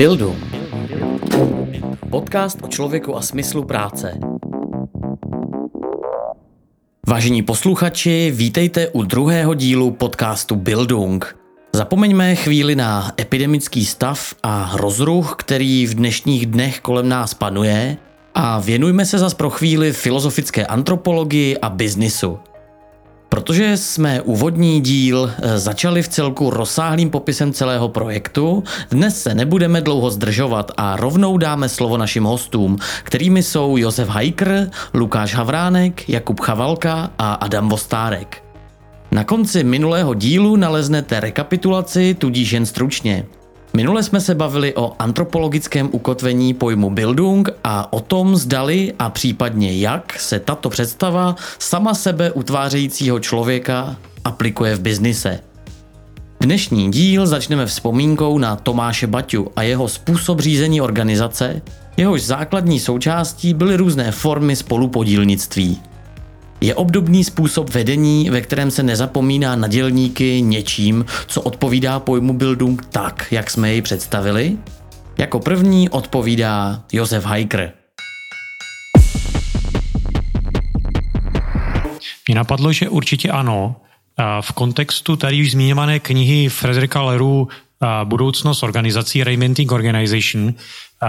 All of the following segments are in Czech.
Buildu. Podcast o člověku a smyslu práce. Vážení posluchači, vítejte u druhého dílu podcastu Bildung. Zapomeňme chvíli na epidemický stav a rozruch, který v dnešních dnech kolem nás panuje a věnujme se zas pro chvíli filozofické antropologii a biznisu. Protože jsme úvodní díl eh, začali v celku rozsáhlým popisem celého projektu, dnes se nebudeme dlouho zdržovat a rovnou dáme slovo našim hostům, kterými jsou Josef Hajkr, Lukáš Havránek, Jakub Chavalka a Adam Vostárek. Na konci minulého dílu naleznete rekapitulaci, tudíž jen stručně. Minule jsme se bavili o antropologickém ukotvení pojmu Bildung a o tom zdali a případně jak se tato představa sama sebe utvářejícího člověka aplikuje v biznise. Dnešní díl začneme vzpomínkou na Tomáše Baťu a jeho způsob řízení organizace, jehož základní součástí byly různé formy spolupodílnictví. Je obdobný způsob vedení, ve kterém se nezapomíná na dělníky něčím, co odpovídá pojmu Bildung tak, jak jsme jej představili? Jako první odpovídá Josef Hajkr. Mě napadlo, že určitě ano. V kontextu tady už zmiňované knihy Frederika Leru Budoucnost organizací, Reinventing Organization,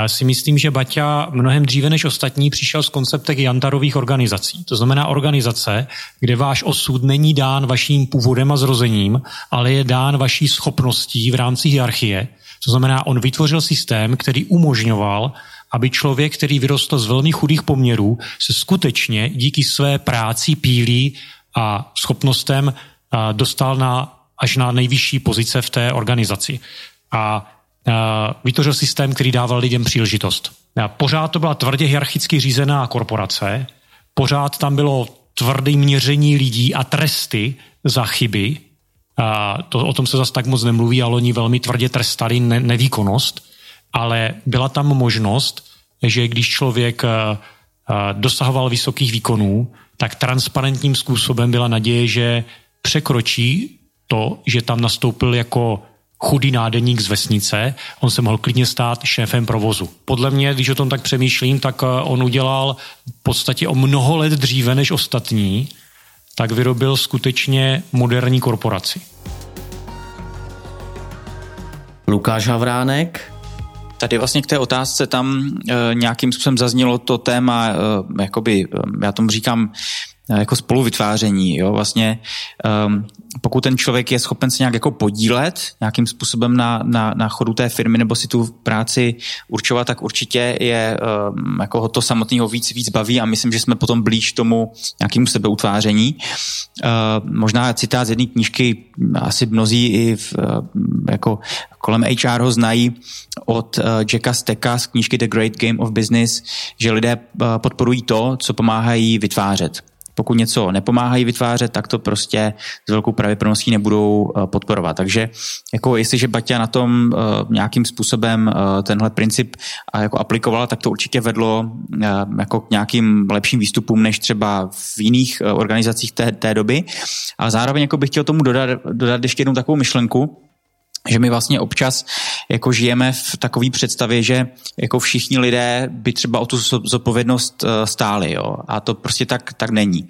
si myslím, že Baťa mnohem dříve než ostatní přišel s konceptem jantarových organizací. To znamená organizace, kde váš osud není dán vaším původem a zrozením, ale je dán vaší schopností v rámci hierarchie. To znamená, on vytvořil systém, který umožňoval, aby člověk, který vyrostl z velmi chudých poměrů, se skutečně díky své práci, pílí a schopnostem dostal na, až na nejvyšší pozice v té organizaci. A vytvořil systém, který dával lidem příležitost. Pořád to byla tvrdě hierarchicky řízená korporace, pořád tam bylo tvrdé měření lidí a tresty za chyby. A to, o tom se zase tak moc nemluví, ale oni velmi tvrdě trestali ne, nevýkonnost. Ale byla tam možnost, že když člověk dosahoval vysokých výkonů, tak transparentním způsobem byla naděje, že překročí to, že tam nastoupil jako chudý nádeník z vesnice, on se mohl klidně stát šéfem provozu. Podle mě, když o tom tak přemýšlím, tak eh, on udělal v podstatě o mnoho let dříve než ostatní, tak vyrobil skutečně moderní korporaci. Lukáš Havránek, Tady vlastně k té otázce tam e, nějakým způsobem zaznělo to téma, e, jakoby, já tomu říkám, e, jako spoluvytváření. Jo? Vlastně um, pokud ten člověk je schopen se nějak jako podílet nějakým způsobem na, na, na chodu té firmy nebo si tu práci určovat, tak určitě je um, jako ho to samotného víc, víc baví a myslím, že jsme potom blíž tomu nějakému sebeutváření. Uh, možná citát z jedné knížky, asi mnozí i v, uh, jako kolem HR ho znají od uh, Jacka Stecka z knížky The Great Game of Business, že lidé uh, podporují to, co pomáhají vytvářet. Pokud něco nepomáhají vytvářet, tak to prostě s velkou pravděpodobností nebudou eh, podporovat. Takže jako jestliže Baťa na tom uh, nějakým způsobem uh, tenhle princip jako aplikovala, tak to určitě vedlo jako k nějakým lepším výstupům než třeba v jiných organizacích té, té doby. Ale zároveň jako bych chtěl tomu dodat, dodat ještě jednu takovou myšlenku, že my vlastně občas jako žijeme v takové představě, že jako všichni lidé by třeba o tu zodpovědnost eh, stáli, jo? a to prostě tak, tak není.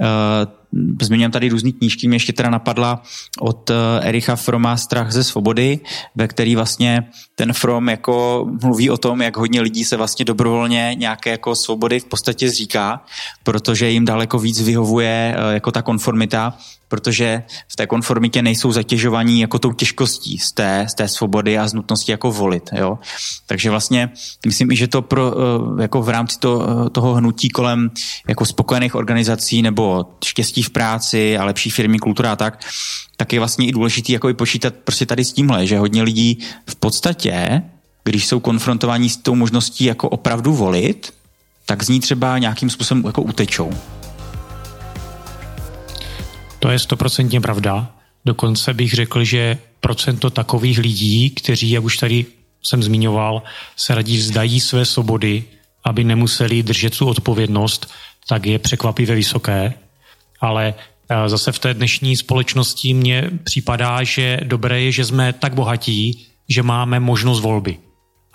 Eh, Zmíním tady různé knížky, mě ještě teda napadla od eh, Ericha Froma Strach ze svobody, ve který vlastně ten From jako mluví o tom, jak hodně lidí se vlastně dobrovolně nějaké jako svobody v podstatě zříká, protože jim daleko víc vyhovuje jako ta konformita protože v té konformitě nejsou zatěžovaní jako tou těžkostí z té, z té svobody a z nutnosti jako volit. Jo? Takže vlastně myslím i, že to pro, eh, jako v rámci to, eh, toho hnutí kolem jako spokojených organizací nebo štěstí v práci a lepší firmy, kultura a tak, tak je vlastně i důležitý jako i počítat prostě tady s tímhle, že hodně lidí v podstatě, když jsou konfrontováni s tou možností jako opravdu volit, tak z ní třeba nějakým způsobem jako utečou. To je stoprocentně pravda. Dokonce bych řekl, že procento takových lidí, kteří, jak už tady jsem zmiňoval, se radí vzdají své svobody, aby nemuseli držet tu odpovědnost, tak je překvapivě vysoké. Ale eh, zase v té dnešní společnosti mně připadá, že dobré je, že jsme tak bohatí, že máme možnost volby.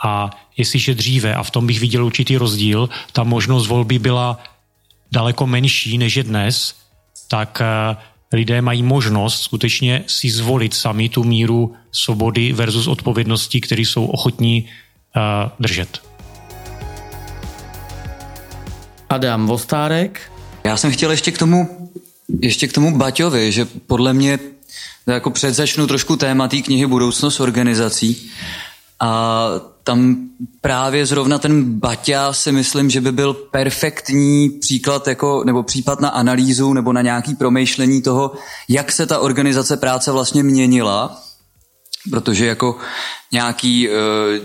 A jestliže dříve, a v tom bych viděl určitý rozdíl, ta možnost volby byla daleko menší než je dnes, tak eh, lidé mají možnost skutečně si zvolit sami tu míru svobody versus odpovědnosti, které jsou ochotní uh, držet. Adam Vostárek. Já jsem chtěl ještě k tomu, ještě k tomu Baťovi, že podle mě jako předzačnu trošku téma té knihy Budoucnost organizací. A tam právě zrovna ten Baťa si myslím, že by byl perfektní příklad jako, nebo případ na analýzu nebo na nějaký promýšlení toho, jak se ta organizace práce vlastně měnila protože jako nějaký uh,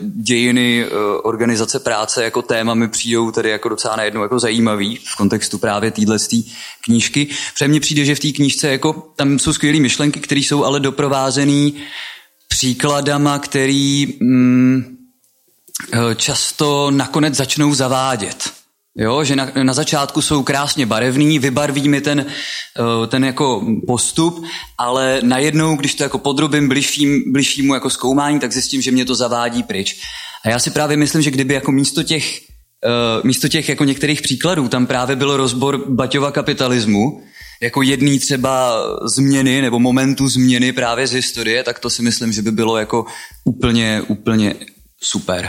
dějiny uh, organizace práce jako téma mi přijdou tady jako docela najednou jako zajímavý v kontextu právě téhle knížky. Protože mně přijde, že v té knížce jako tam jsou skvělé myšlenky, které jsou ale doprovázený příkladama, který mm, eh, často nakonec začnou zavádět. Jo, že na, na začátku jsou krásně barevný, vybarví mi ten, eh, ten jako postup, ale najednou, když to jako podrobím bližším, bližšímu jako zkoumání, tak zjistím, že mě to zavádí pryč. A já si právě myslím, že kdyby jako místo těch, eh, místo těch jako některých příkladů tam právě byl rozbor Baťova kapitalismu, jako jedný třeba změny nebo momentu změny právě z historie, tak to si myslím, že by bylo jako úplně, úplně super.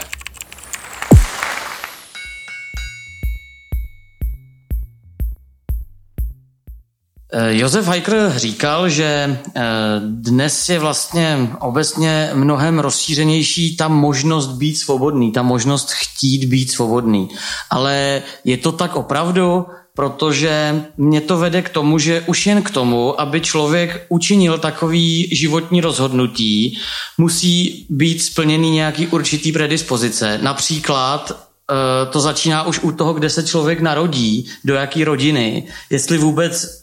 Josef Heiker říkal, že eh, dnes je vlastně obecně mnohem rozšířenější ta možnost být svobodný, ta možnost chtít být svobodný. Ale je to tak opravdu, protože mě to vede k tomu, že už jen k tomu, aby člověk učinil takový životní rozhodnutí, musí být splněný nějaký určitý predispozice. Například eh, to začíná už u toho, kde se člověk narodí, do jaký rodiny, jestli vůbec Eh,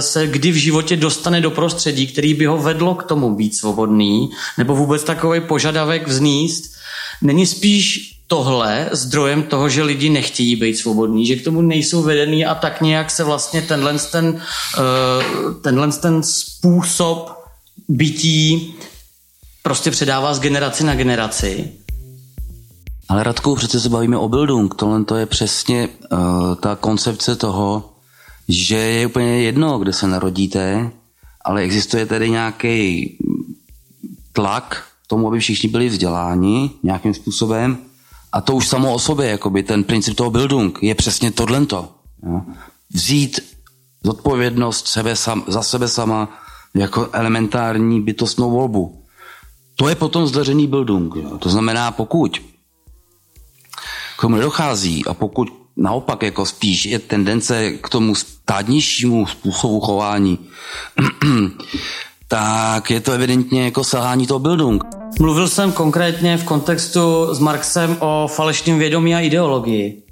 se kdy v životě dostane do prostředí, který by ho vedlo k tomu být svobodný, nebo vůbec takový požadavek vzníst, není spíš tohle zdrojem toho, že lidi nechtějí být svobodní, že k tomu nejsou vedený a tak nějak se vlastně tenhle ten, eh, tenhle ten způsob bytí prostě předává z generaci na generaci. Ale Radku, přece se bavíme o Bildung. Tohle to je přesně uh, ta koncepce toho, že je úplně jedno, kde se narodíte, ale existuje tedy nějaký tlak tomu, aby všichni byli vzděláni nějakým způsobem a to už samo o sobě, jakoby ten princip toho Bildung je přesně tohlento. Vzít zodpovědnost sebe sam, za sebe sama jako elementární bytostnou volbu. To je potom zdařený Bildung. Jo. To znamená, pokud k tomu nedochází a pokud naopak jako spíš je tendence k tomu stádnějšímu způsobu chování, tak je to evidentně jako sahání toho Bildung. Mluvil jsem konkrétně v kontextu s Marxem o falešném vědomí a ideologii.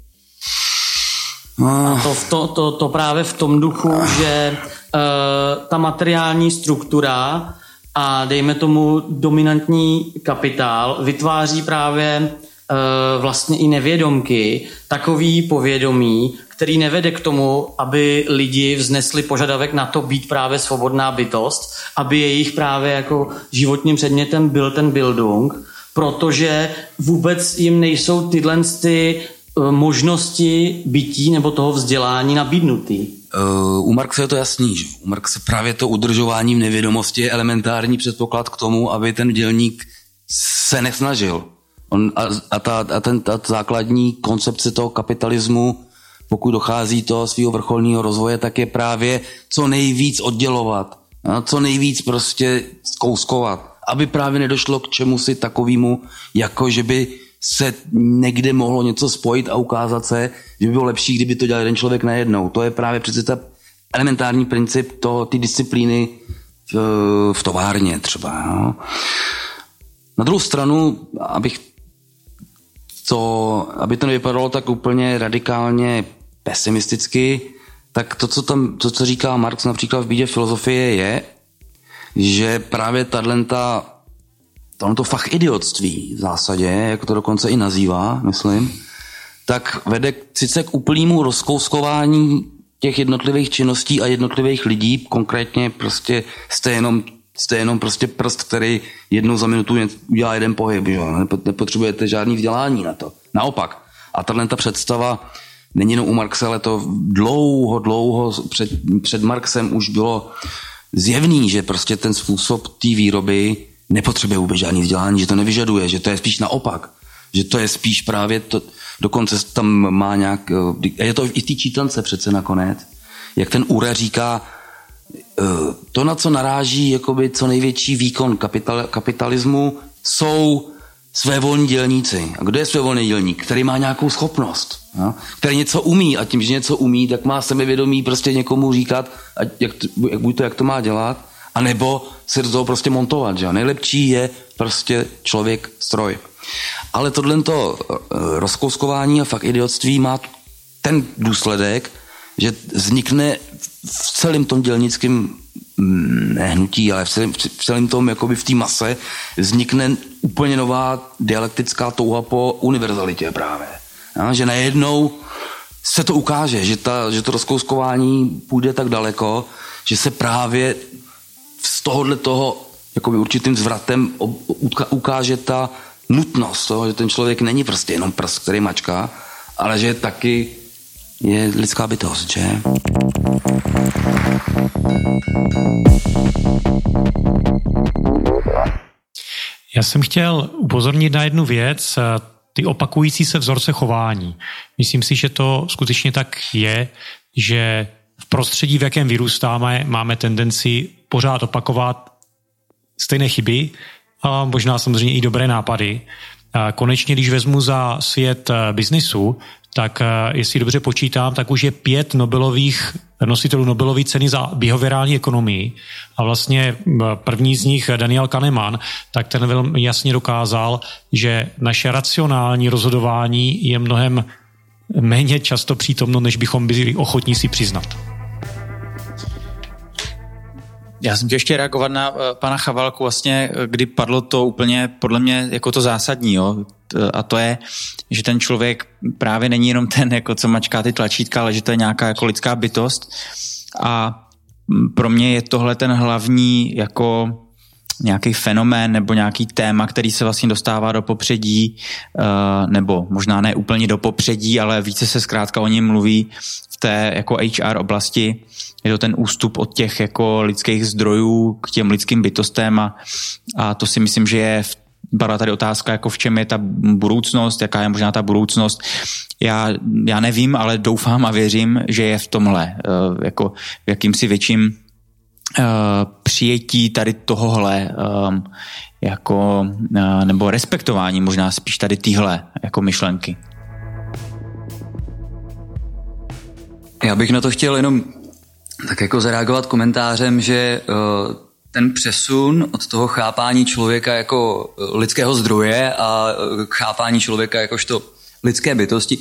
A to, to, to, to právě v tom duchu, že uh, ta materiální struktura a dejme tomu dominantní kapitál vytváří právě vlastně i nevědomky takový povědomí, který nevede k tomu, aby lidi vznesli požadavek na to být právě svobodná bytost, aby jejich právě jako životním předmětem byl ten Bildung, protože vůbec jim nejsou tyhle ty eh, možnosti bytí nebo toho vzdělání nabídnutý. Uh, u Marxe je to jasný, že? U Marxe právě to udržování v nevědomosti je elementární předpoklad k tomu, aby ten dělník se nesnažil. On, a, a, ta, a ten, ta základní koncepce toho kapitalismu, pokud dochází toho svého vrcholního rozvoje, tak je právě co nejvíc oddělovat, a co nejvíc prostě zkouskovat, aby právě nedošlo k čemu si takovému, jako že by se někde mohlo něco spojit a ukázat se, že by bylo lepší, kdyby to dělal jeden člověk najednou. To je právě přece ta elementární princip toho, ty disciplíny v, v továrně třeba. No. Na druhou stranu, abych to, aby to nevypadalo tak úplně radikálně pesimisticky, tak to, co, tam, to, co říká Marx například v bídě filozofie, je, že právě tato to fach idiotství v zásadě, jako to dokonce i nazývá, myslím, tak vede sice k úplnému rozkouskování těch jednotlivých činností a jednotlivých lidí, konkrétně prostě jste jenom Jste jenom prostě prst, který jednou za minutu udělá jeden pohyb. Že? Nepotřebujete žádný vzdělání na to. Naopak. A tahle ta představa není jenom u Marxe, ale to dlouho, dlouho před, před Marxem už bylo zjevný, že prostě ten způsob té výroby nepotřebuje vůbec žádný vzdělání, že to nevyžaduje, že to je spíš naopak. Že to je spíš právě to, dokonce tam má nějak, a je to i v té čítance přece nakonec, jak ten Ure říká, eh, to, na co naráží jakoby co největší výkon kapital, kapitalismu, jsou své volní dělníci. A kdo je své volný dělník? Který má nějakou schopnost, jo? který něco umí a tím, že něco umí, tak má sebevědomí prostě někomu říkat, ať, jak, jak, buď to, jak to má dělat, a nebo se do toho prostě montovat. Že? Nejlepší je prostě člověk stroj. Ale tohle to eh, rozkouskování a fakt idiotství má ten důsledek, že vznikne v celém tom dělnickém mm, nehnutí, ale v celém, tom, jakoby v té mase, vznikne úplně nová dialektická touha po univerzalitě právě. Ja, že najednou se to ukáže, že, ta, že to rozkouskování půjde tak daleko, že se právě z tohohle toho jakoby určitým zvratem ukáže ta nutnost toho, že ten člověk není prostě jenom prst, který mačká, ale že taky je lidská bytost, že? Já jsem chtěl upozornit na jednu věc, ty opakující se vzorce chování. Myslím si, že to skutečně tak je, že v prostředí, v jakém vyrůstáme, máme tendenci pořád opakovat stejné chyby a možná samozřejmě i dobré nápady. Konečně, když vezmu za svět eh, biznisu, tak eh, jestli dobře počítám, tak už je pět Nobelových nositelů Nobelové ceny za behaviorální ekonomii a vlastně první z nich Daniel Kahneman, tak ten velmi jasně dokázal, že naše racionální rozhodování je mnohem méně často přítomno, než bychom byli ochotní si přiznat. Já jsem chtěl ještě reagovat na uh, pana Chavalku, vlastně, eh, kdy padlo to úplně podle mě jako to zásadní, jo? a to je, že ten člověk právě není jenom ten, jako co mačká ty tlačítka, ale že to je nějaká jako lidská bytost a mm, pro mě je tohle ten hlavní jako nějaký fenomén nebo nějaký téma, který se vlastně dostává do popředí, nebo možná ne úplně do popředí, ale více se zkrátka o něm mluví v té jako HR oblasti. Je to ten ústup od těch jako lidských zdrojů k těm lidským bytostem a, a to si myslím, že je v Padla tady otázka, jako v čem je ta budoucnost, jaká je možná ta budoucnost. Já, já nevím, ale doufám a věřím, že je v tomhle, uh, jako v jakýmsi větším uh, přijetí tady tohohle um, jako, nebo respektování možná spíš tady týhle jako myšlenky. Já bych na to chtěl jenom tak jako zareagovat komentářem, že uh, ten přesun od toho chápání člověka jako eh, lidského zdroje a eh, chápání člověka jakožto lidské bytosti,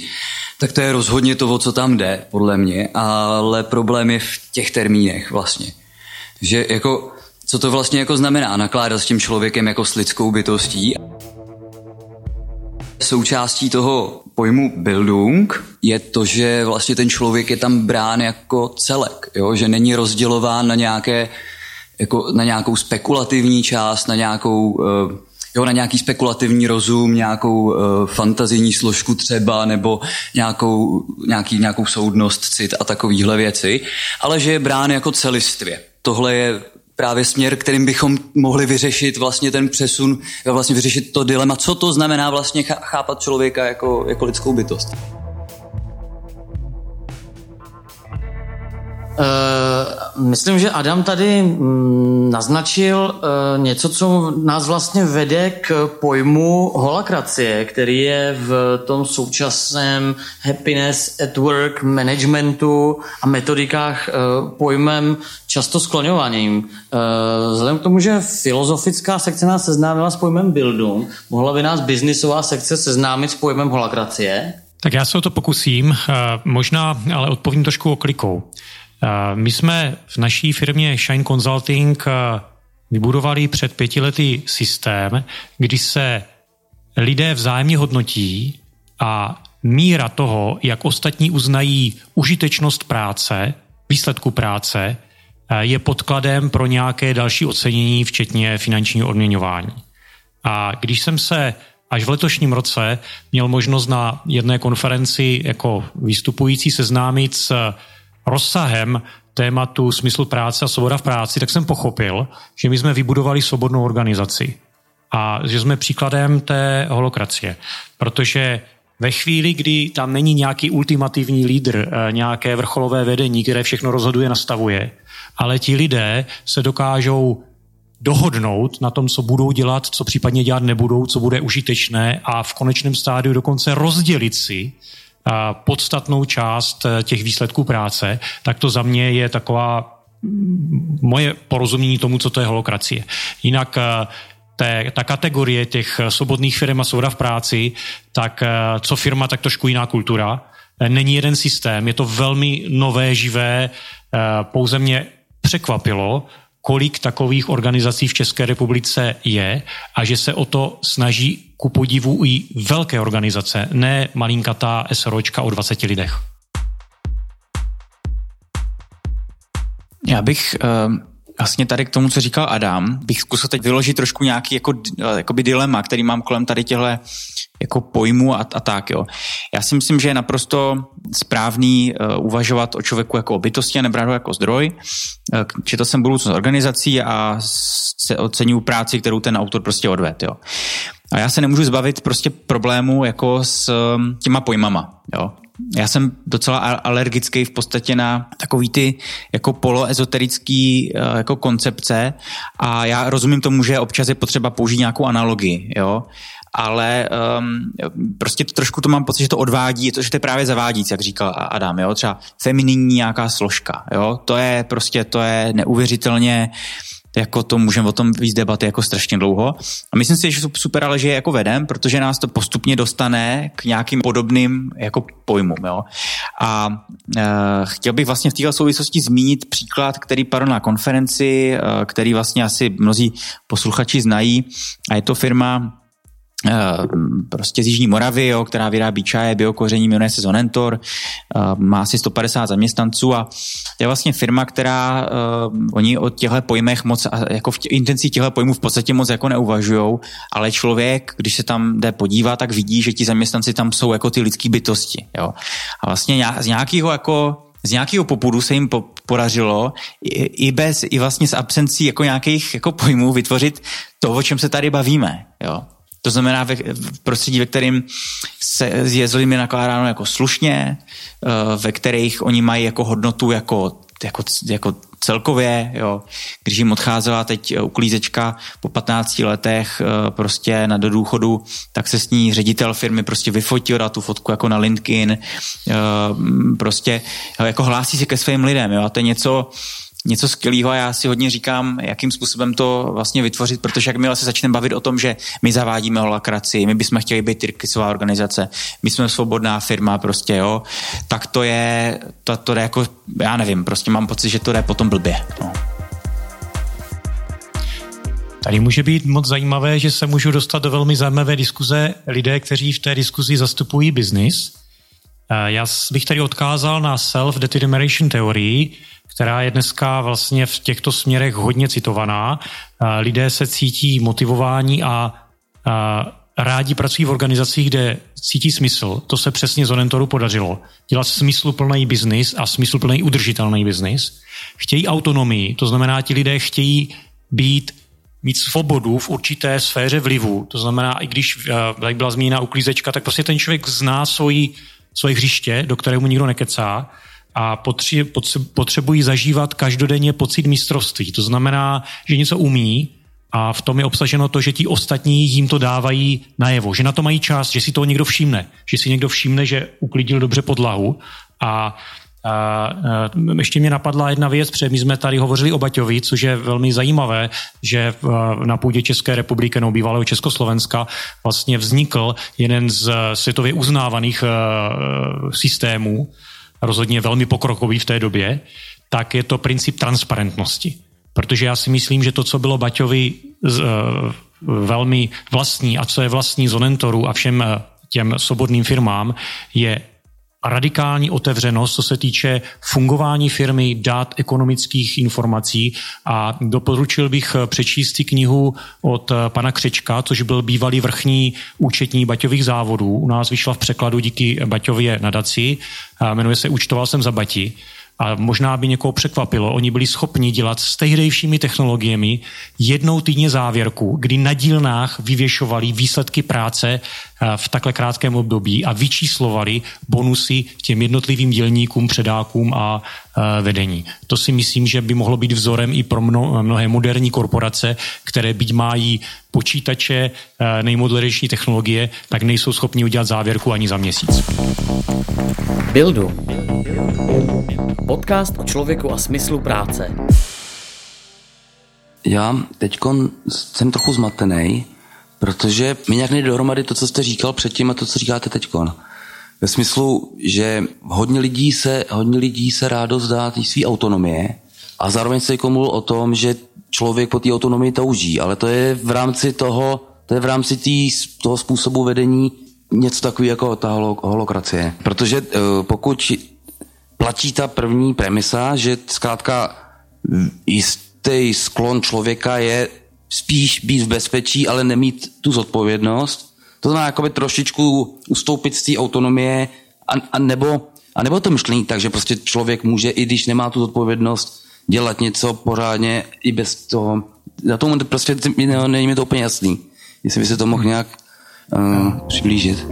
tak to je rozhodně to, o co tam jde, podle mě, ale problém je v těch termínech vlastně. Že jako, co to vlastně jako znamená nakládat s tím člověkem jako s lidskou bytostí. Součástí toho pojmu Bildung je to, že vlastně ten člověk je tam brán jako celek, jo? že není rozdělován na nějaké jako na nějakou spekulativní část, na nějakou uh, jo, na nějaký spekulativní rozum, nějakou uh, fantazijní složku třeba, nebo nějakou, nějaký, nějakou soudnost, cit a takovéhle věci, ale že je brán jako celistvě. Tohle je právě směr, kterým bychom mohli vyřešit vlastně ten přesun, vlastně vyřešit to dilema, co to znamená vlastně chápat člověka jako, jako lidskou bytost. Myslím, že Adam tady mm, naznačil uh, něco, co nás vlastně vede k pojmu holakracie, který je v tom současném happiness at work managementu a metodikách uh, pojmem často skloňovaným. Vzhledem k tomu, že filozofická sekce nás seznámila s pojmem Bildung, mohla by nás biznisová sekce seznámit s pojmem holakracie? Tak já se o to pokusím, možná ale odpovím trošku oklikou. My jsme v naší firmě Shine Consulting vybudovali před pěti lety systém, kdy se lidé vzájemně hodnotí a míra toho, jak ostatní uznají užitečnost práce, výsledku práce, je podkladem pro nějaké další ocenění, včetně finančního odměňování. A když jsem se až v letošním roce měl možnost na jedné konferenci jako vystupující seznámit s rozsahem tématu smysl práce a svoboda v práci, tak jsem pochopil, že my jsme vybudovali svobodnou organizaci a že jsme příkladem té holokracie. Protože ve chvíli, kdy tam není nějaký ultimativní lídr, eh, nějaké vrcholové vedení, které všechno rozhoduje, nastavuje, ale ti lidé se dokážou dohodnout na tom, co budou dělat, co případně dělat nebudou, co bude užitečné a v konečném stádiu dokonce rozdělit si podstatnou část eh, těch výsledků práce, tak to za mě je taková mm, moje porozumění tomu, co to je holokracie. Jinak té, ta kategorie těch svobodných firm a svoboda v práci, tak co firma, tak trošku jiná kultura. Není jeden systém, je to velmi nové, živé. Pouze mě překvapilo, kolik takových organizací v České republice je a že se o to snaží ku podivu i velké organizace, ne malinkatá SROčka o 20 lidech. Já bych uh Vlastně tady k tomu, co říkal Adam, bych zkusil teď vyložit trošku nějaký jako, jakoby dilema, který mám kolem tady těchto jako pojmů a, a tak. Jo. Já si myslím, že je naprosto správný uh, uvažovat o člověku jako o bytosti a nebrat ho jako zdroj. Uh, četl jsem budoucnost organizací a se oceňuju práci, kterou ten autor prostě odved. Jo. A já se nemůžu zbavit prostě problému jako s těma pojmama. Jo já jsem docela alergický v podstatě na takový ty jako poloezoterický eh, jako koncepce a já rozumím tomu, že občas je potřeba použít nějakou analogii, jo, ale um, prostě to, trošku to mám pocit, že to odvádí, to, že to je právě zavádící, jak říkal Adam, jo, třeba femininní nějaká složka, jo, to je prostě, to je neuvěřitelně jako to můžeme o tom víc debaty jako strašně dlouho. A myslím si, že super, ale že je jako vedem, protože nás to postupně dostane k nějakým podobným jako pojmům. Jo? A e, chtěl bych vlastně v této souvislosti zmínit příklad, který padl na konferenci, e, který vlastně asi mnozí posluchači znají. A je to firma prostě z Jižní Moravy, jo, která vyrábí čaje, biokoření, jmenuje se Zonentor, eh, má asi 150 zaměstnanců a je vlastně firma, která uh, oni o těchto pojmech moc, jako v tě, těchto pojmů v podstatě moc jako neuvažujou, ale člověk, když se tam jde podívat, tak vidí, že ti zaměstnanci tam jsou jako ty lidské bytosti. Jo. A vlastně z nějakého jako z nějakého popudu se jim po, podařilo i, i bez, i vlastně s absencí jako nějakých jako pojmů vytvořit to, o čem se tady bavíme. Jo. To znamená ve, v prostředí, ve kterým se s lidmi nakládáno jako slušně, eh, ve kterých oni mají jako hodnotu jako, jako, jako celkově, jo. Když jim odcházela teď uklízečka po 15 letech eh, prostě na do důchodu, tak se s ní ředitel firmy prostě vyfotil, dal tu fotku jako na LinkedIn, eh, prostě jako hlásí se ke svým lidem, jo. A to je něco, něco skvělého a já si hodně říkám, jakým způsobem to vlastně vytvořit, protože jakmile se začneme bavit o tom, že my zavádíme holakraci, my bychom chtěli být Tyrkisová organizace, my jsme svobodná firma prostě, jo, tak to je, to, to je jako, já nevím, prostě mám pocit, že to jde potom blbě. No. Tady může být moc zajímavé, že se můžu dostat do velmi zajímavé diskuze lidé, kteří v té diskuzi zastupují biznis. Eh, já bych tady odkázal na self-determination teorii, která je dneska vlastně v těchto směrech hodně citovaná. Lidé se cítí motivováni a, rádi pracují v organizacích, kde cítí smysl. To se přesně z Onentoru podařilo. Dělat smysluplný biznis a smysluplný udržitelný biznis. Chtějí autonomii, to znamená, ti lidé chtějí být mít svobodu v určité sféře vlivu. To znamená, i když tady byla zmíněna uklízečka, tak prostě ten člověk zná svoji, svoje hřiště, do kterého mu nikdo nekecá a potřebují zažívat každodenně pocit mistrovství. To znamená, že něco umí a v tom je obsaženo to, že ti ostatní jim to dávají najevo, že na to mají čas, že si to někdo všimne, že si někdo všimne, že uklidil dobře podlahu a a, a ještě mě napadla jedna věc, protože my jsme tady hovořili o Baťovi, což je velmi zajímavé, že na půdě České republiky nebo bývalého Československa vlastně vznikl jeden z světově uznávaných systémů, rozhodně velmi pokrokový v té době, tak je to princip transparentnosti. Protože já si myslím, že to, co bylo Baťovi z, uh, velmi vlastní a co je vlastní Zonentoru a všem uh, těm svobodným firmám, je radikální otevřenost, co se týče fungování firmy, dát ekonomických informací a doporučil bych přečíst si knihu od pana Křečka, což byl bývalý vrchní účetní Baťových závodů. U nás vyšla v překladu díky Baťově nadaci, jmenuje se Účtoval jsem za Bati a možná by někoho překvapilo, oni byli schopni dělat s tehdejšími technologiemi jednou týdně závěrku, kdy na dílnách vyvěšovali výsledky práce eh, v takhle krátkém období a vyčíslovali bonusy těm jednotlivým dělníkům, předákům a eh, vedení. To si myslím, že by mohlo být vzorem i pro mnohé moderní korporace, které byť mají počítače, eh, nejmodernější technologie, tak nejsou schopni udělat závěrku ani za měsíc. Buildu. Podcast o člověku a smyslu práce. Já teď jsem trochu zmatený, protože mi nějak nejde dohromady to, co jste říkal předtím a to, co říkáte teď. Ve smyslu, že hodně lidí se, hodně lidí se rádo zdá té své autonomie a zároveň se mluvil o tom, že člověk po té autonomii touží, ale to je v rámci toho, to je v rámci tý, toho způsobu vedení něco takového jako ta holokracie. Protože uh, pokud platí ta první premisa, že zkrátka jistý sklon člověka je spíš být v bezpečí, ale nemít tu zodpovědnost. To znamená jakoby trošičku ustoupit z té autonomie a, a, nebo, a nebo to myšlení tak, že prostě člověk může, i když nemá tu zodpovědnost, dělat něco pořádně i bez toho. Za tomu prostě není mi to úplně jasný. Jestli by se to mohl nějak uh, přiblížit.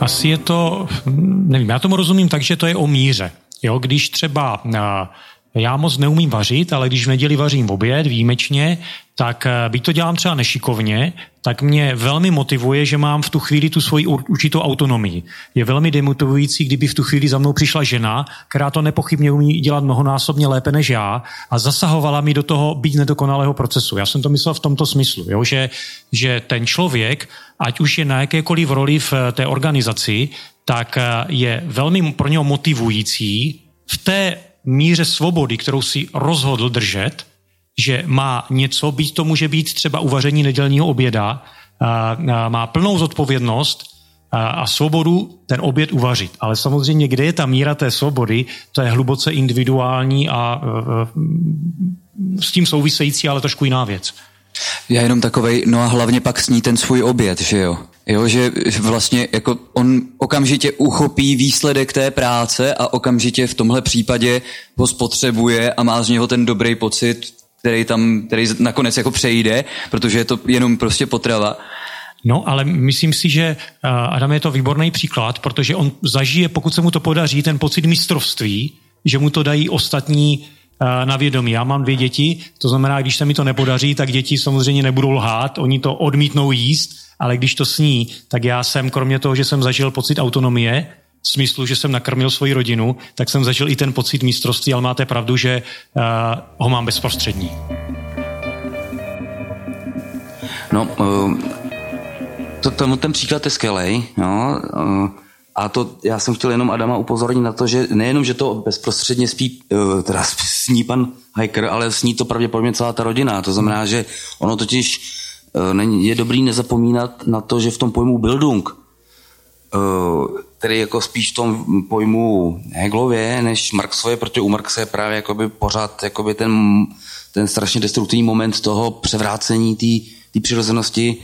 Asi je to, nevím, já tomu rozumím tak, že to je o míře. Jo, když třeba uh, já moc neumím vařit, ale když v neděli vařím oběd výjimečně, tak eh, byť to dělám třeba nešikovně, tak mě velmi motivuje, že mám v tu chvíli tu svoji určitou autonomii. Je velmi demotivující, kdyby v tu chvíli za mnou přišla žena, která to nepochybně umí dělat mnohonásobně lépe než já a zasahovala mi do toho být nedokonalého procesu. Já jsem to myslel v tomto smyslu, jo? Že, že ten člověk, ať už je na jakékoliv roli v eh, té organizaci, tak eh, je velmi pro něho motivující v té míře svobody, kterou si rozhodl držet, že má něco, být to může být třeba uvaření nedělního oběda, má plnou zodpovědnost a svobodu ten oběd uvařit. Ale samozřejmě, kde je ta míra té svobody, to je hluboce individuální a s tím související, ale trošku jiná věc. Já jenom takovej, no a hlavně pak sní ten svůj oběd, že jo? Jo, že vlastně jako on okamžitě uchopí výsledek té práce a okamžitě v tomhle případě ho spotřebuje a má z něho ten dobrý pocit, který tam, který nakonec jako přejde, protože je to jenom prostě potrava. No, ale myslím si, že Adam je to výborný příklad, protože on zažije, pokud se mu to podaří, ten pocit mistrovství, že mu to dají ostatní na vědomí. Já mám dvě děti, to znamená, když se mi to nepodaří, tak děti samozřejmě nebudou lhát, oni to odmítnou jíst, ale když to sní, tak já jsem, kromě toho, že jsem zažil pocit autonomie, v smyslu, že jsem nakrmil svoji rodinu, tak jsem zažil i ten pocit mistrovství, ale máte pravdu, že uh, ho mám bezprostřední. No, uh, to, to, ten příklad je skvělej, no, uh, a to já jsem chtěl jenom Adama upozornit na to, že nejenom, že to bezprostředně spí, uh, teda sní pan hiker, ale sní to pravděpodobně celá ta rodina. To znamená, že ono totiž uh, je dobrý nezapomínat na to, že v tom pojmu Bildung, uh, který jako spíš v tom pojmu Hegelově než Marxově, protože u Marxe je právě jakoby pořád jakoby ten, ten strašně destruktivní moment toho převrácení té přirozenosti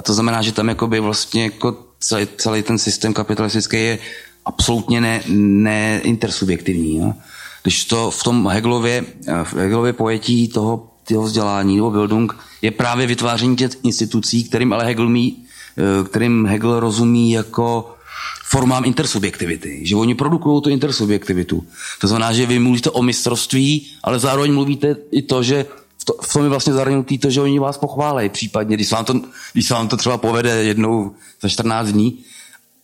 a to znamená, že tam jakoby vlastně jako celý, celý ten systém kapitalistický je absolutně ne, neintersubjektivní. Jo? Když to v tom Hegelově, v Hegelově pojetí toho, toho vzdělání nebo Bildung je právě vytváření těch institucí, kterým ale Hegel mí, eh, kterým Hegel rozumí jako formám intersubjektivity, že oni produkují tu intersubjektivitu. To znamená, že vy mluvíte o mistrovství, ale zároveň mluvíte i to, že v, to, v tom je vlastně zahrnutý to, že oni vás pochválejí případně, když se vám to, když se vám to třeba povede jednou za 14 dní.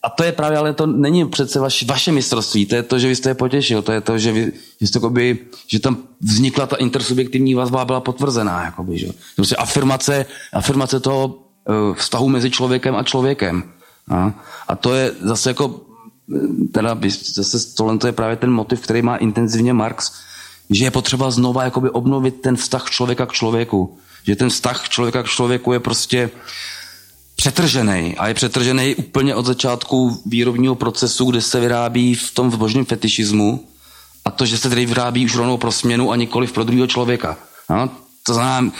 A to je právě, ale to není přece vaš, vaše mistrovství, to je to, že vy jste je potěšil, to je to, že, vy, že, jste, jakoby, že tam vznikla ta intersubjektivní vazba byla potvrzená. Jakoby, že? Prostě afirmace, afirmace toho uh, vztahu mezi člověkem a člověkem. A, a to je zase jako, teda zase tohle to je právě ten motiv, který má intenzivně Marx, že je potřeba znova jakoby obnovit ten vztah člověka k člověku. Že ten vztah člověka k člověku je prostě přetržený a je přetržený úplně od začátku výrobního procesu, kde se vyrábí v tom zbožném fetišismu a to, že se tedy vyrábí už rovnou pro směnu a nikoli pro druhého člověka. No, to znamená,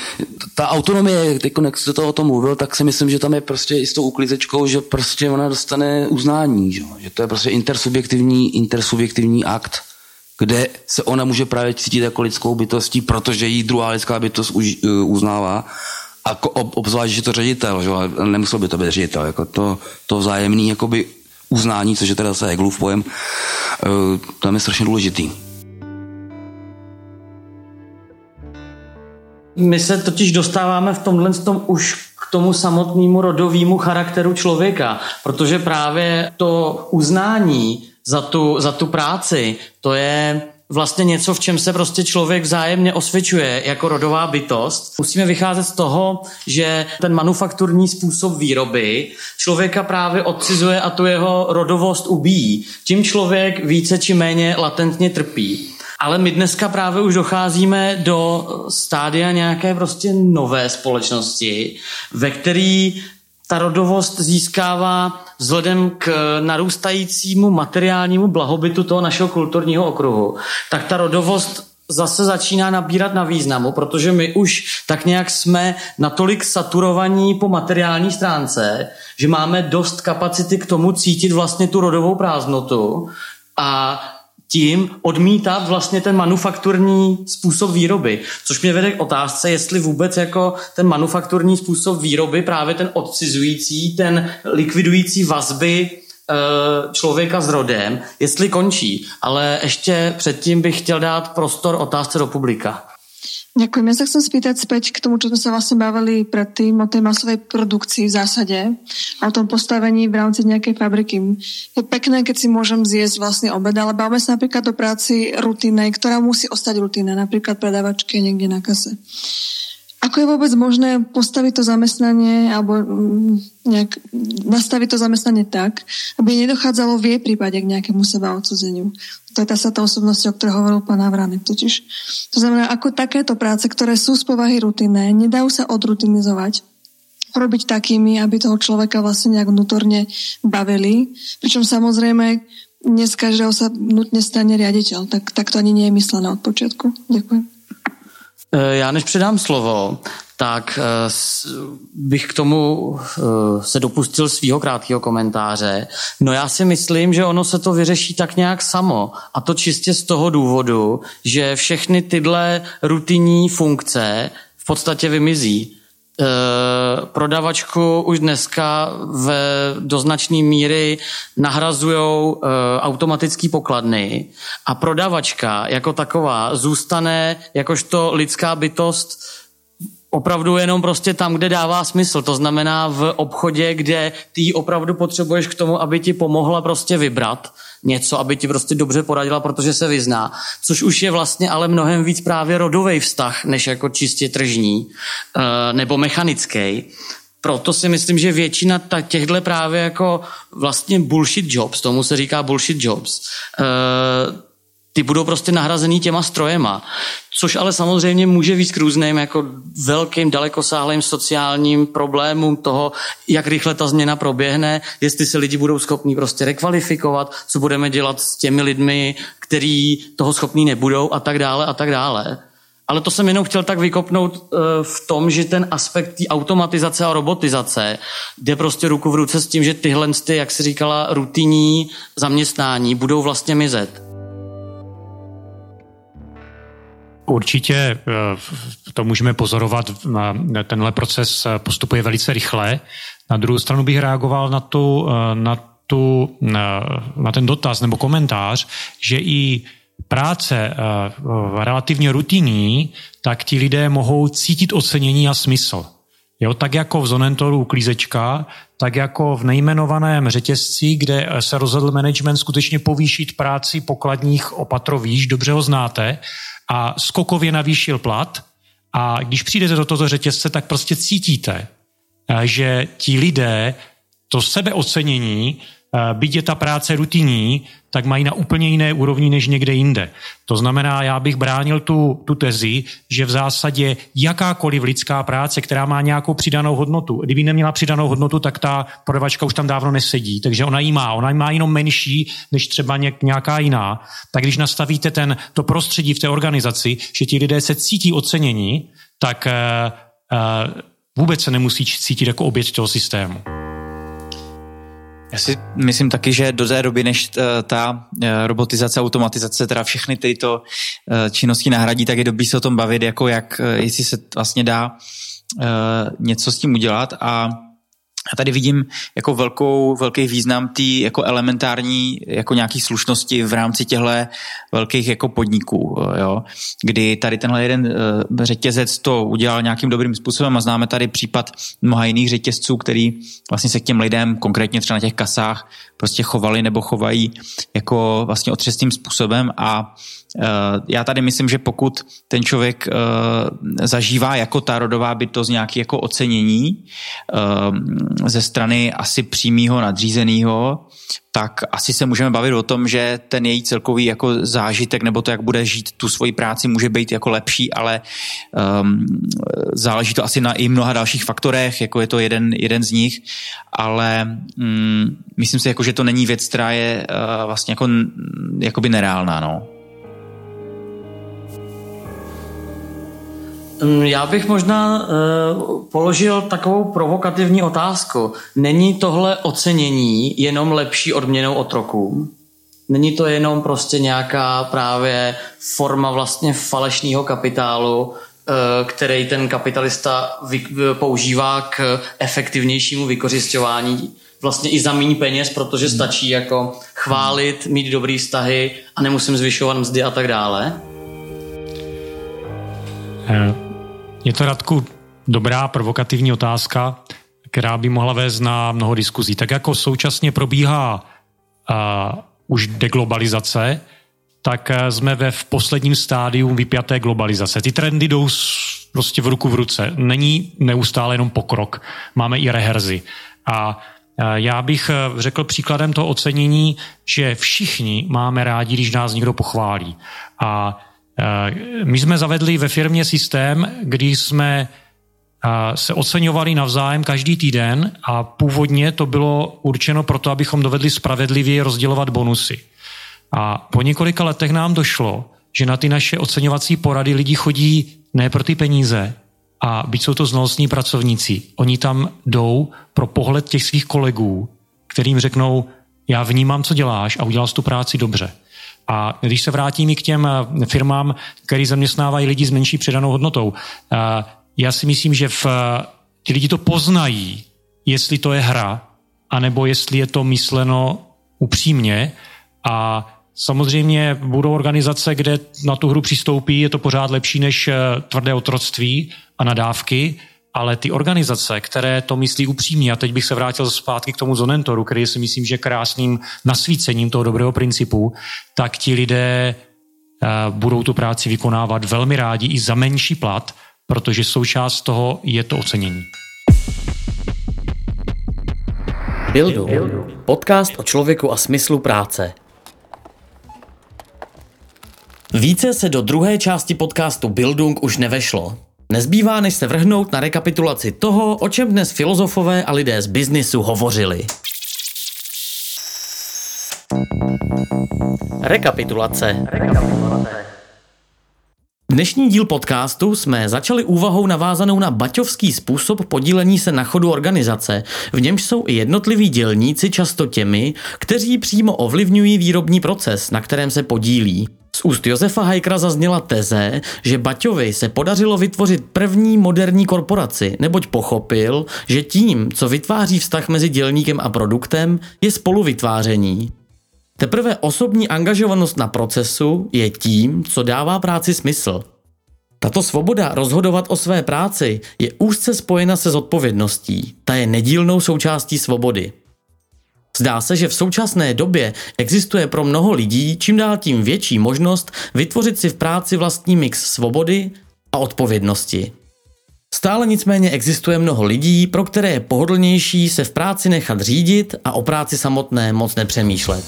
ta autonomie, teď jak jste to o tom mluvil, tak si myslím, že tam je prostě i s tou uklízečkou, že prostě ona dostane uznání, že, že to je prostě intersubjektivní, intersubjektivní akt, kde se ona může právě cítit jako lidskou bytostí, protože jí druhá lidská bytost už, uh, uznává. A obzvlášť, že to ředitel, že? nemusel by to být ředitel, jako to, to vzájemný jakoby uznání, což je teda zase Hegelův pojem, uh, tam je strašně důležitý. My se totiž dostáváme v tomhle tom už k tomu samotnému rodovému charakteru člověka, protože právě to uznání za tu, za tu práci, to je vlastně něco, v čem se prostě člověk vzájemně osvědčuje jako rodová bytost. Musíme vycházet z toho, že ten manufakturní způsob výroby člověka právě odcizuje a tu jeho rodovost ubíjí. Tím člověk více či méně latentně trpí. Ale my dneska právě už docházíme do stádia nějaké prostě nové společnosti, ve který ta rodovost získává vzhledem k narůstajícímu materiálnímu blahobytu toho našeho kulturního okruhu, tak ta rodovost zase začíná nabírat na významu, protože my už tak nějak jsme natolik saturovaní po materiální stránce, že máme dost kapacity k tomu cítit vlastně tu rodovou prázdnotu. A tím odmítat vlastně ten manufakturní způsob výroby. Což mě vede k otázce, jestli vůbec jako ten manufakturní způsob výroby, právě ten odcizující, ten likvidující vazby eh, člověka s rodem, jestli končí. Ale ještě předtím bych chtěl dát prostor otázce do publika. Ďakujem. Ja sa chcem spýtať späť k tomu, čo sme sa vlastne bavili predtým, o tej masovej produkcii v zásade a o tom postavení v rámci nejakej fabriky. Je pekné, keď si môžem zjesť vlastne obed, ale bavíme sa napríklad o práci rutinej, ktorá musí ostať rutina, napríklad predavačke niekde na kase. Ako je vôbec možné postaviť to zamestnanie alebo mm, nejak nastaviť to zamestnanie tak, aby nedochádzalo v jej prípade k nejakému seba odsudzeniu? To je tá sa tá osobnosť, o ktorej hovoril pán Avranek. Totiž, to znamená, ako takéto práce, ktoré sú z povahy rutinné, nedajú sa odrutinizovať, robiť takými, aby toho človeka vlastne nejak vnútorne bavili. Pričom samozrejme dnes každého sa nutne stane riaditeľ. Tak, tak to ani nie je myslené od počiatku. Ďakujem. E, já než předám slovo, tak eh, bych k tomu eh, se dopustil svého krátkého komentáře. No já si myslím, že ono se to vyřeší tak nějak samo. A to čistě z toho důvodu, že všechny tyhle rutinní funkce v podstatě vymizí. E, prodavačku už dneska v doznačné míry nahrazují e, automatické pokladny a prodavačka jako taková zůstane jakožto lidská bytost opravdu jenom prostě tam, kde dává smysl. To znamená v obchodě, kde ty opravdu potřebuješ k tomu, aby ti pomohla prostě vybrat něco, aby ti prostě dobře poradila, protože se vyzná. Což už je vlastně ale mnohem víc právě rodový vztah, než jako čistě tržní eh, nebo mechanický. Proto si myslím, že většina těchto právě jako vlastně bullshit jobs, tomu se říká bullshit jobs, eh, ty budou prostě nahrazený těma strojema. Což ale samozřejmě může víc k různým jako velkým, dalekosáhlým sociálním problémům toho, jak rychle ta změna proběhne, jestli se lidi budou schopní prostě rekvalifikovat, co budeme dělat s těmi lidmi, kteří toho schopní nebudou a tak dále a tak dále. Ale to jsem jenom chtěl tak vykopnout eh, v tom, že ten aspekt té automatizace a robotizace jde prostě ruku v ruce s tím, že tyhle, jak se říkala, rutinní zaměstnání budou vlastně mizet. Určitě eh, to můžeme pozorovat, tenhle proces eh, postupuje velice rychle. Na druhou stranu bych reagoval na, tu, eh, na, tu, na ten dotaz nebo komentář, že i práce relativně rutinní, tak ti lidé mohou cítit ocenění a smysl. Jo, tak jako v Zonentoru uklízečka, tak jako v nejmenovaném řetězci, kde se rozhodl management skutečně povýšit práci pokladních opatrovíš, dobře ho znáte, a skokově navýšil plat. A když přijdete do toho řetězce, tak prostě cítíte, eh, že ti lidé to sebeocenění byť je ta práce rutinní, tak mají na úplně jiné úrovni než někde jinde. To znamená, já bych bránil tu, tu tezi, že v zásadě jakákoliv lidská práce, která má nějakou přidanou hodnotu, kdyby neměla přidanou hodnotu, tak ta prodavačka už tam dávno nesedí, takže ona ji má. Ona ji má jenom menší než třeba nějaká jiná. Tak když nastavíte ten, to prostředí v té organizaci, že ti lidé se cítí ocenění, tak uh, uh, vůbec se nemusí cítit jako oběť toho systému. Já si myslím taky, že do té doby, než eh, ta eh, robotizace, automatizace, teda všechny tyto eh, činnosti nahradí, tak je dobrý se o tom bavit, jako jak, jestli se vlastně dá něco s tím udělat. A a tady vidím jako velkou, velký význam té jako elementární jako nějaký slušnosti v rámci těchto velkých jako podniků, jo? kdy tady tenhle jeden uh, řetězec to udělal nějakým dobrým způsobem a známe tady případ mnoha jiných řetězců, který vlastně se k těm lidem, konkrétně třeba na těch kasách, prostě chovali nebo chovají jako vlastně otřesným způsobem a Eh, já tady myslím, že pokud ten člověk eh, zažívá jako ta rodová bytost nějaké jako ocenění eh, ze strany asi přímého nadřízeného, tak asi se můžeme bavit o tom, že ten její celkový jako zážitek nebo to, jak bude žít tu svoji práci, může být jako lepší, ale um, záleží to asi na i mnoha dalších faktorech, jako je to jeden, jeden z nich, ale um, myslím si, jako, že to není věc, která je uh, vlastně jako, jakoby nereálná. No. Já bych možná uh, položil takovou provokativní otázku. Není tohle ocenění jenom lepší odměnou otrokům? Není to jenom prostě nějaká právě forma vlastně falešného kapitálu, uh, který ten kapitalista vy, používá k efektivnějšímu vykořišťování vlastně i za méně peněz, protože stačí jako chválit, mít dobrý vztahy a nemusím zvyšovat mzdy a tak dále? Uh. Je to, Radku, dobrá provokativní otázka, která by mohla vést na mnoho diskuzí. Tak jako současně probíhá uh, už deglobalizace, tak jsme ve v posledním stádiu vypjaté globalizace. Ty trendy jdou prostě v ruku v ruce. Není neustále jenom pokrok. Máme i reherzy. A já bych řekl příkladem toho ocenění, že všichni máme rádi, když nás někdo pochválí. A Eh, my jsme zavedli ve firmě systém, kdy jsme eh, se oceňovali navzájem každý týden a původně to bylo určeno proto, abychom dovedli spravedlivě rozdělovat bonusy. A po několika letech nám došlo, že na ty naše oceňovací porady lidi chodí ne pro ty peníze, a byť jsou to znalostní pracovníci, oni tam jdou pro pohled těch svých kolegů, kterým řeknou, já vnímám, co děláš a udělal jsi tu práci dobře. A když se vrátím i k těm eh, firmám, které zaměstnávají lidi s menší přidanou hodnotou, eh, já si myslím, že v, ti lidi to poznají, jestli to je hra, anebo jestli je to mysleno upřímně. A Samozřejmě budou organizace, kde na tu hru přistoupí, je to pořád lepší než eh, tvrdé otroctví a nadávky, ale ty organizace, které to myslí upřímně, a teď bych se vrátil zpátky k tomu Zonentoru, který si myslím, že krásným nasvícením toho dobrého principu, tak ti lidé uh, budou tu práci vykonávat velmi rádi i za menší plat, protože součást toho je to ocenění. Bildu. Podcast o člověku a smyslu práce. Více se do druhé části podcastu Bildung už nevešlo. Nezbývá, než se vrhnout na rekapitulaci toho, o čem dnes filozofové a lidé z biznisu hovořili. Rekapitulace. Dnešní díl podcastu jsme začali úvahou navázanou na baťovský způsob podílení se na chodu organizace, v němž jsou i jednotliví dělníci často těmi, kteří přímo ovlivňují výrobní proces, na kterém se podílí. Z úst Josefa Hajkra zazněla teze, že Baťovi se podařilo vytvořit první moderní korporaci, neboť pochopil, že tím, co vytváří vztah mezi dělníkem a produktem, je spoluvytváření. Teprve osobní angažovanost na procesu je tím, co dává práci smysl. Tato svoboda rozhodovat o své práci je úzce spojena se zodpovědností. Ta je nedílnou součástí svobody. Zdá se, že v současné době existuje pro mnoho lidí čím dál tím větší možnost vytvořit si v práci vlastní mix svobody a odpovědnosti. Stále nicméně existuje mnoho lidí, pro které je pohodlnější se v práci nechat řídit a o práci samotné moc nepřemýšlet.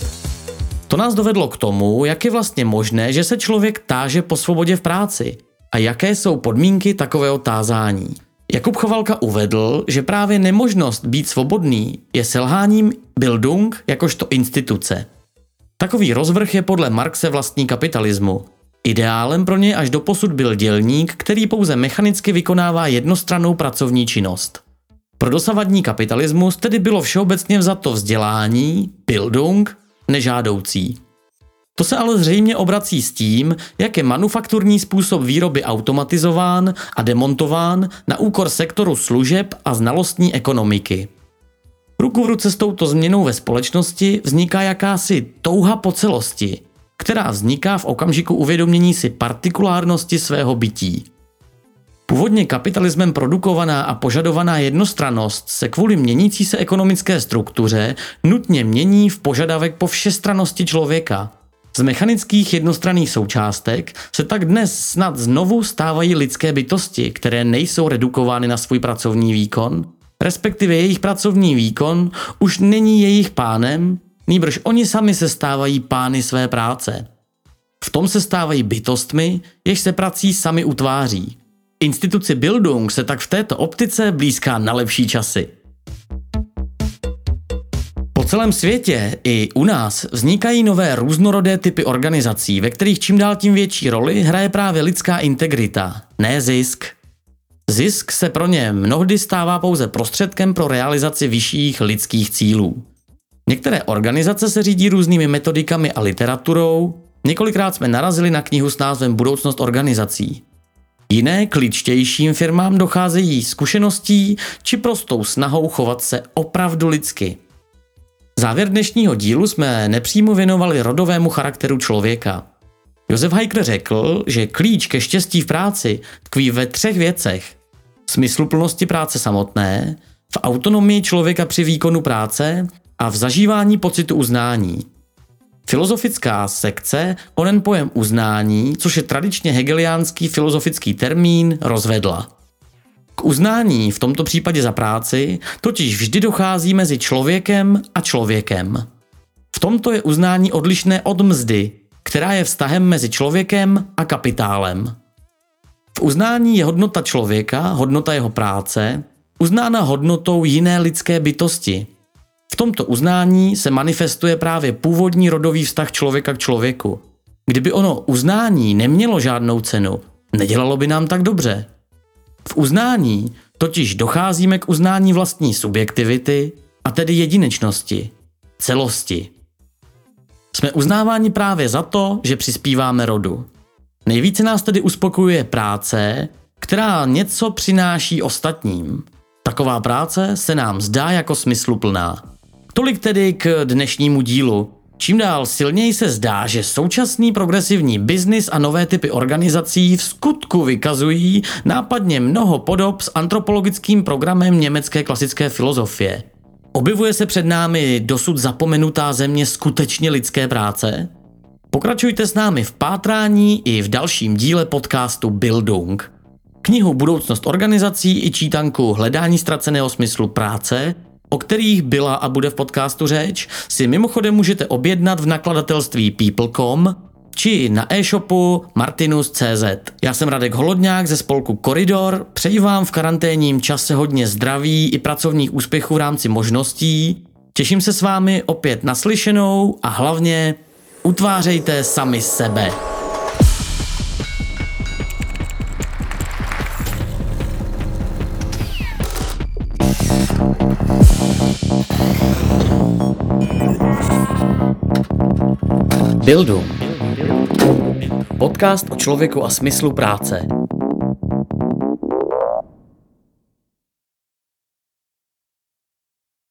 To nás dovedlo k tomu, jak je vlastně možné, že se člověk táže po svobodě v práci a jaké jsou podmínky takového tázání. Jakub Chovalka uvedl, že právě nemožnost být svobodný je selháním Bildung jakožto instituce. Takový rozvrh je podle Marxe vlastní kapitalismu. Ideálem pro něj až doposud byl dělník, který pouze mechanicky vykonává jednostrannou pracovní činnost. Pro dosavadní kapitalismus tedy bylo všeobecně vzato vzdělání, Bildung, nežádoucí. To se ale zřejmě obrací s tím, jak je manufakturní způsob výroby automatizován a demontován na úkor sektoru služeb a znalostní ekonomiky. Ruku v ruce s touto změnou ve společnosti vzniká jakási touha po celosti, která vzniká v okamžiku uvědomění si partikulárnosti svého bytí. Původně kapitalismem produkovaná a požadovaná jednostranost se kvůli měnící se ekonomické struktuře nutně mění v požadavek po všestranosti člověka. Z mechanických jednostranných součástek se tak dnes snad znovu stávají lidské bytosti, které nejsou redukovány na svůj pracovní výkon, respektive jejich pracovní výkon už není jejich pánem, nýbrž oni sami se stávají pány své práce. V tom se stávají bytostmi, jež se prací sami utváří. Instituci Bildung se tak v této optice blízká na lepší časy. Celém světě i u nás vznikají nové různorodé typy organizací, ve kterých čím dál tím větší roli hraje právě lidská integrita, ne zisk. Zisk se pro ně mnohdy stává pouze prostředkem pro realizaci vyšších lidských cílů. Některé organizace se řídí různými metodikami a literaturou, několikrát jsme narazili na knihu s názvem Budoucnost organizací. Jiné kličtějším firmám docházejí zkušeností či prostou snahou chovat se opravdu lidsky. Závěr dnešního dílu jsme nepřímo věnovali rodovému charakteru člověka. Josef Heikler řekl, že klíč ke štěstí v práci tkví ve třech věcech. Smysluplnosti práce samotné, v autonomii člověka při výkonu práce a v zažívání pocitu uznání. Filozofická sekce onen pojem uznání, což je tradičně hegeliánský filozofický termín, rozvedla. K uznání v tomto případě za práci totiž vždy dochází mezi člověkem a člověkem. V tomto je uznání odlišné od mzdy, která je vztahem mezi člověkem a kapitálem. V uznání je hodnota člověka, hodnota jeho práce, uznána hodnotou jiné lidské bytosti – v tomto uznání se manifestuje právě původní rodový vztah člověka k člověku. Kdyby ono uznání nemělo žádnou cenu, nedělalo by nám tak dobře. V uznání totiž docházíme k uznání vlastní subjektivity, a tedy jedinečnosti, celosti. Jsme uznáváni právě za to, že přispíváme rodu. Nejvíce nás tedy uspokojuje práce, která něco přináší ostatním. Taková práce se nám zdá jako smysluplná. Tolik tedy k dnešnímu dílu. Čím dál silněji se zdá, že současný progresivní biznis a nové typy organizací v skutku vykazují nápadně mnoho podob s antropologickým programem německé klasické filozofie. Objevuje se před námi dosud zapomenutá země skutečně lidské práce? Pokračujte s námi v pátrání i v dalším díle podcastu Bildung. Knihu Budoucnost organizací i čítanku Hledání ztraceného smyslu práce o kterých byla a bude v podcastu řeč, si mimochodem můžete objednat v nakladatelství People.com či na e-shopu martinus.cz. Já jsem Radek Holodňák ze spolku Koridor, přeji vám v karanténním čase hodně zdraví i pracovních úspěchů v rámci možností. Těším se s vámi opět naslyšenou a hlavně utvářejte sami sebe. Bildung. Podcast o člověku a smyslu práce.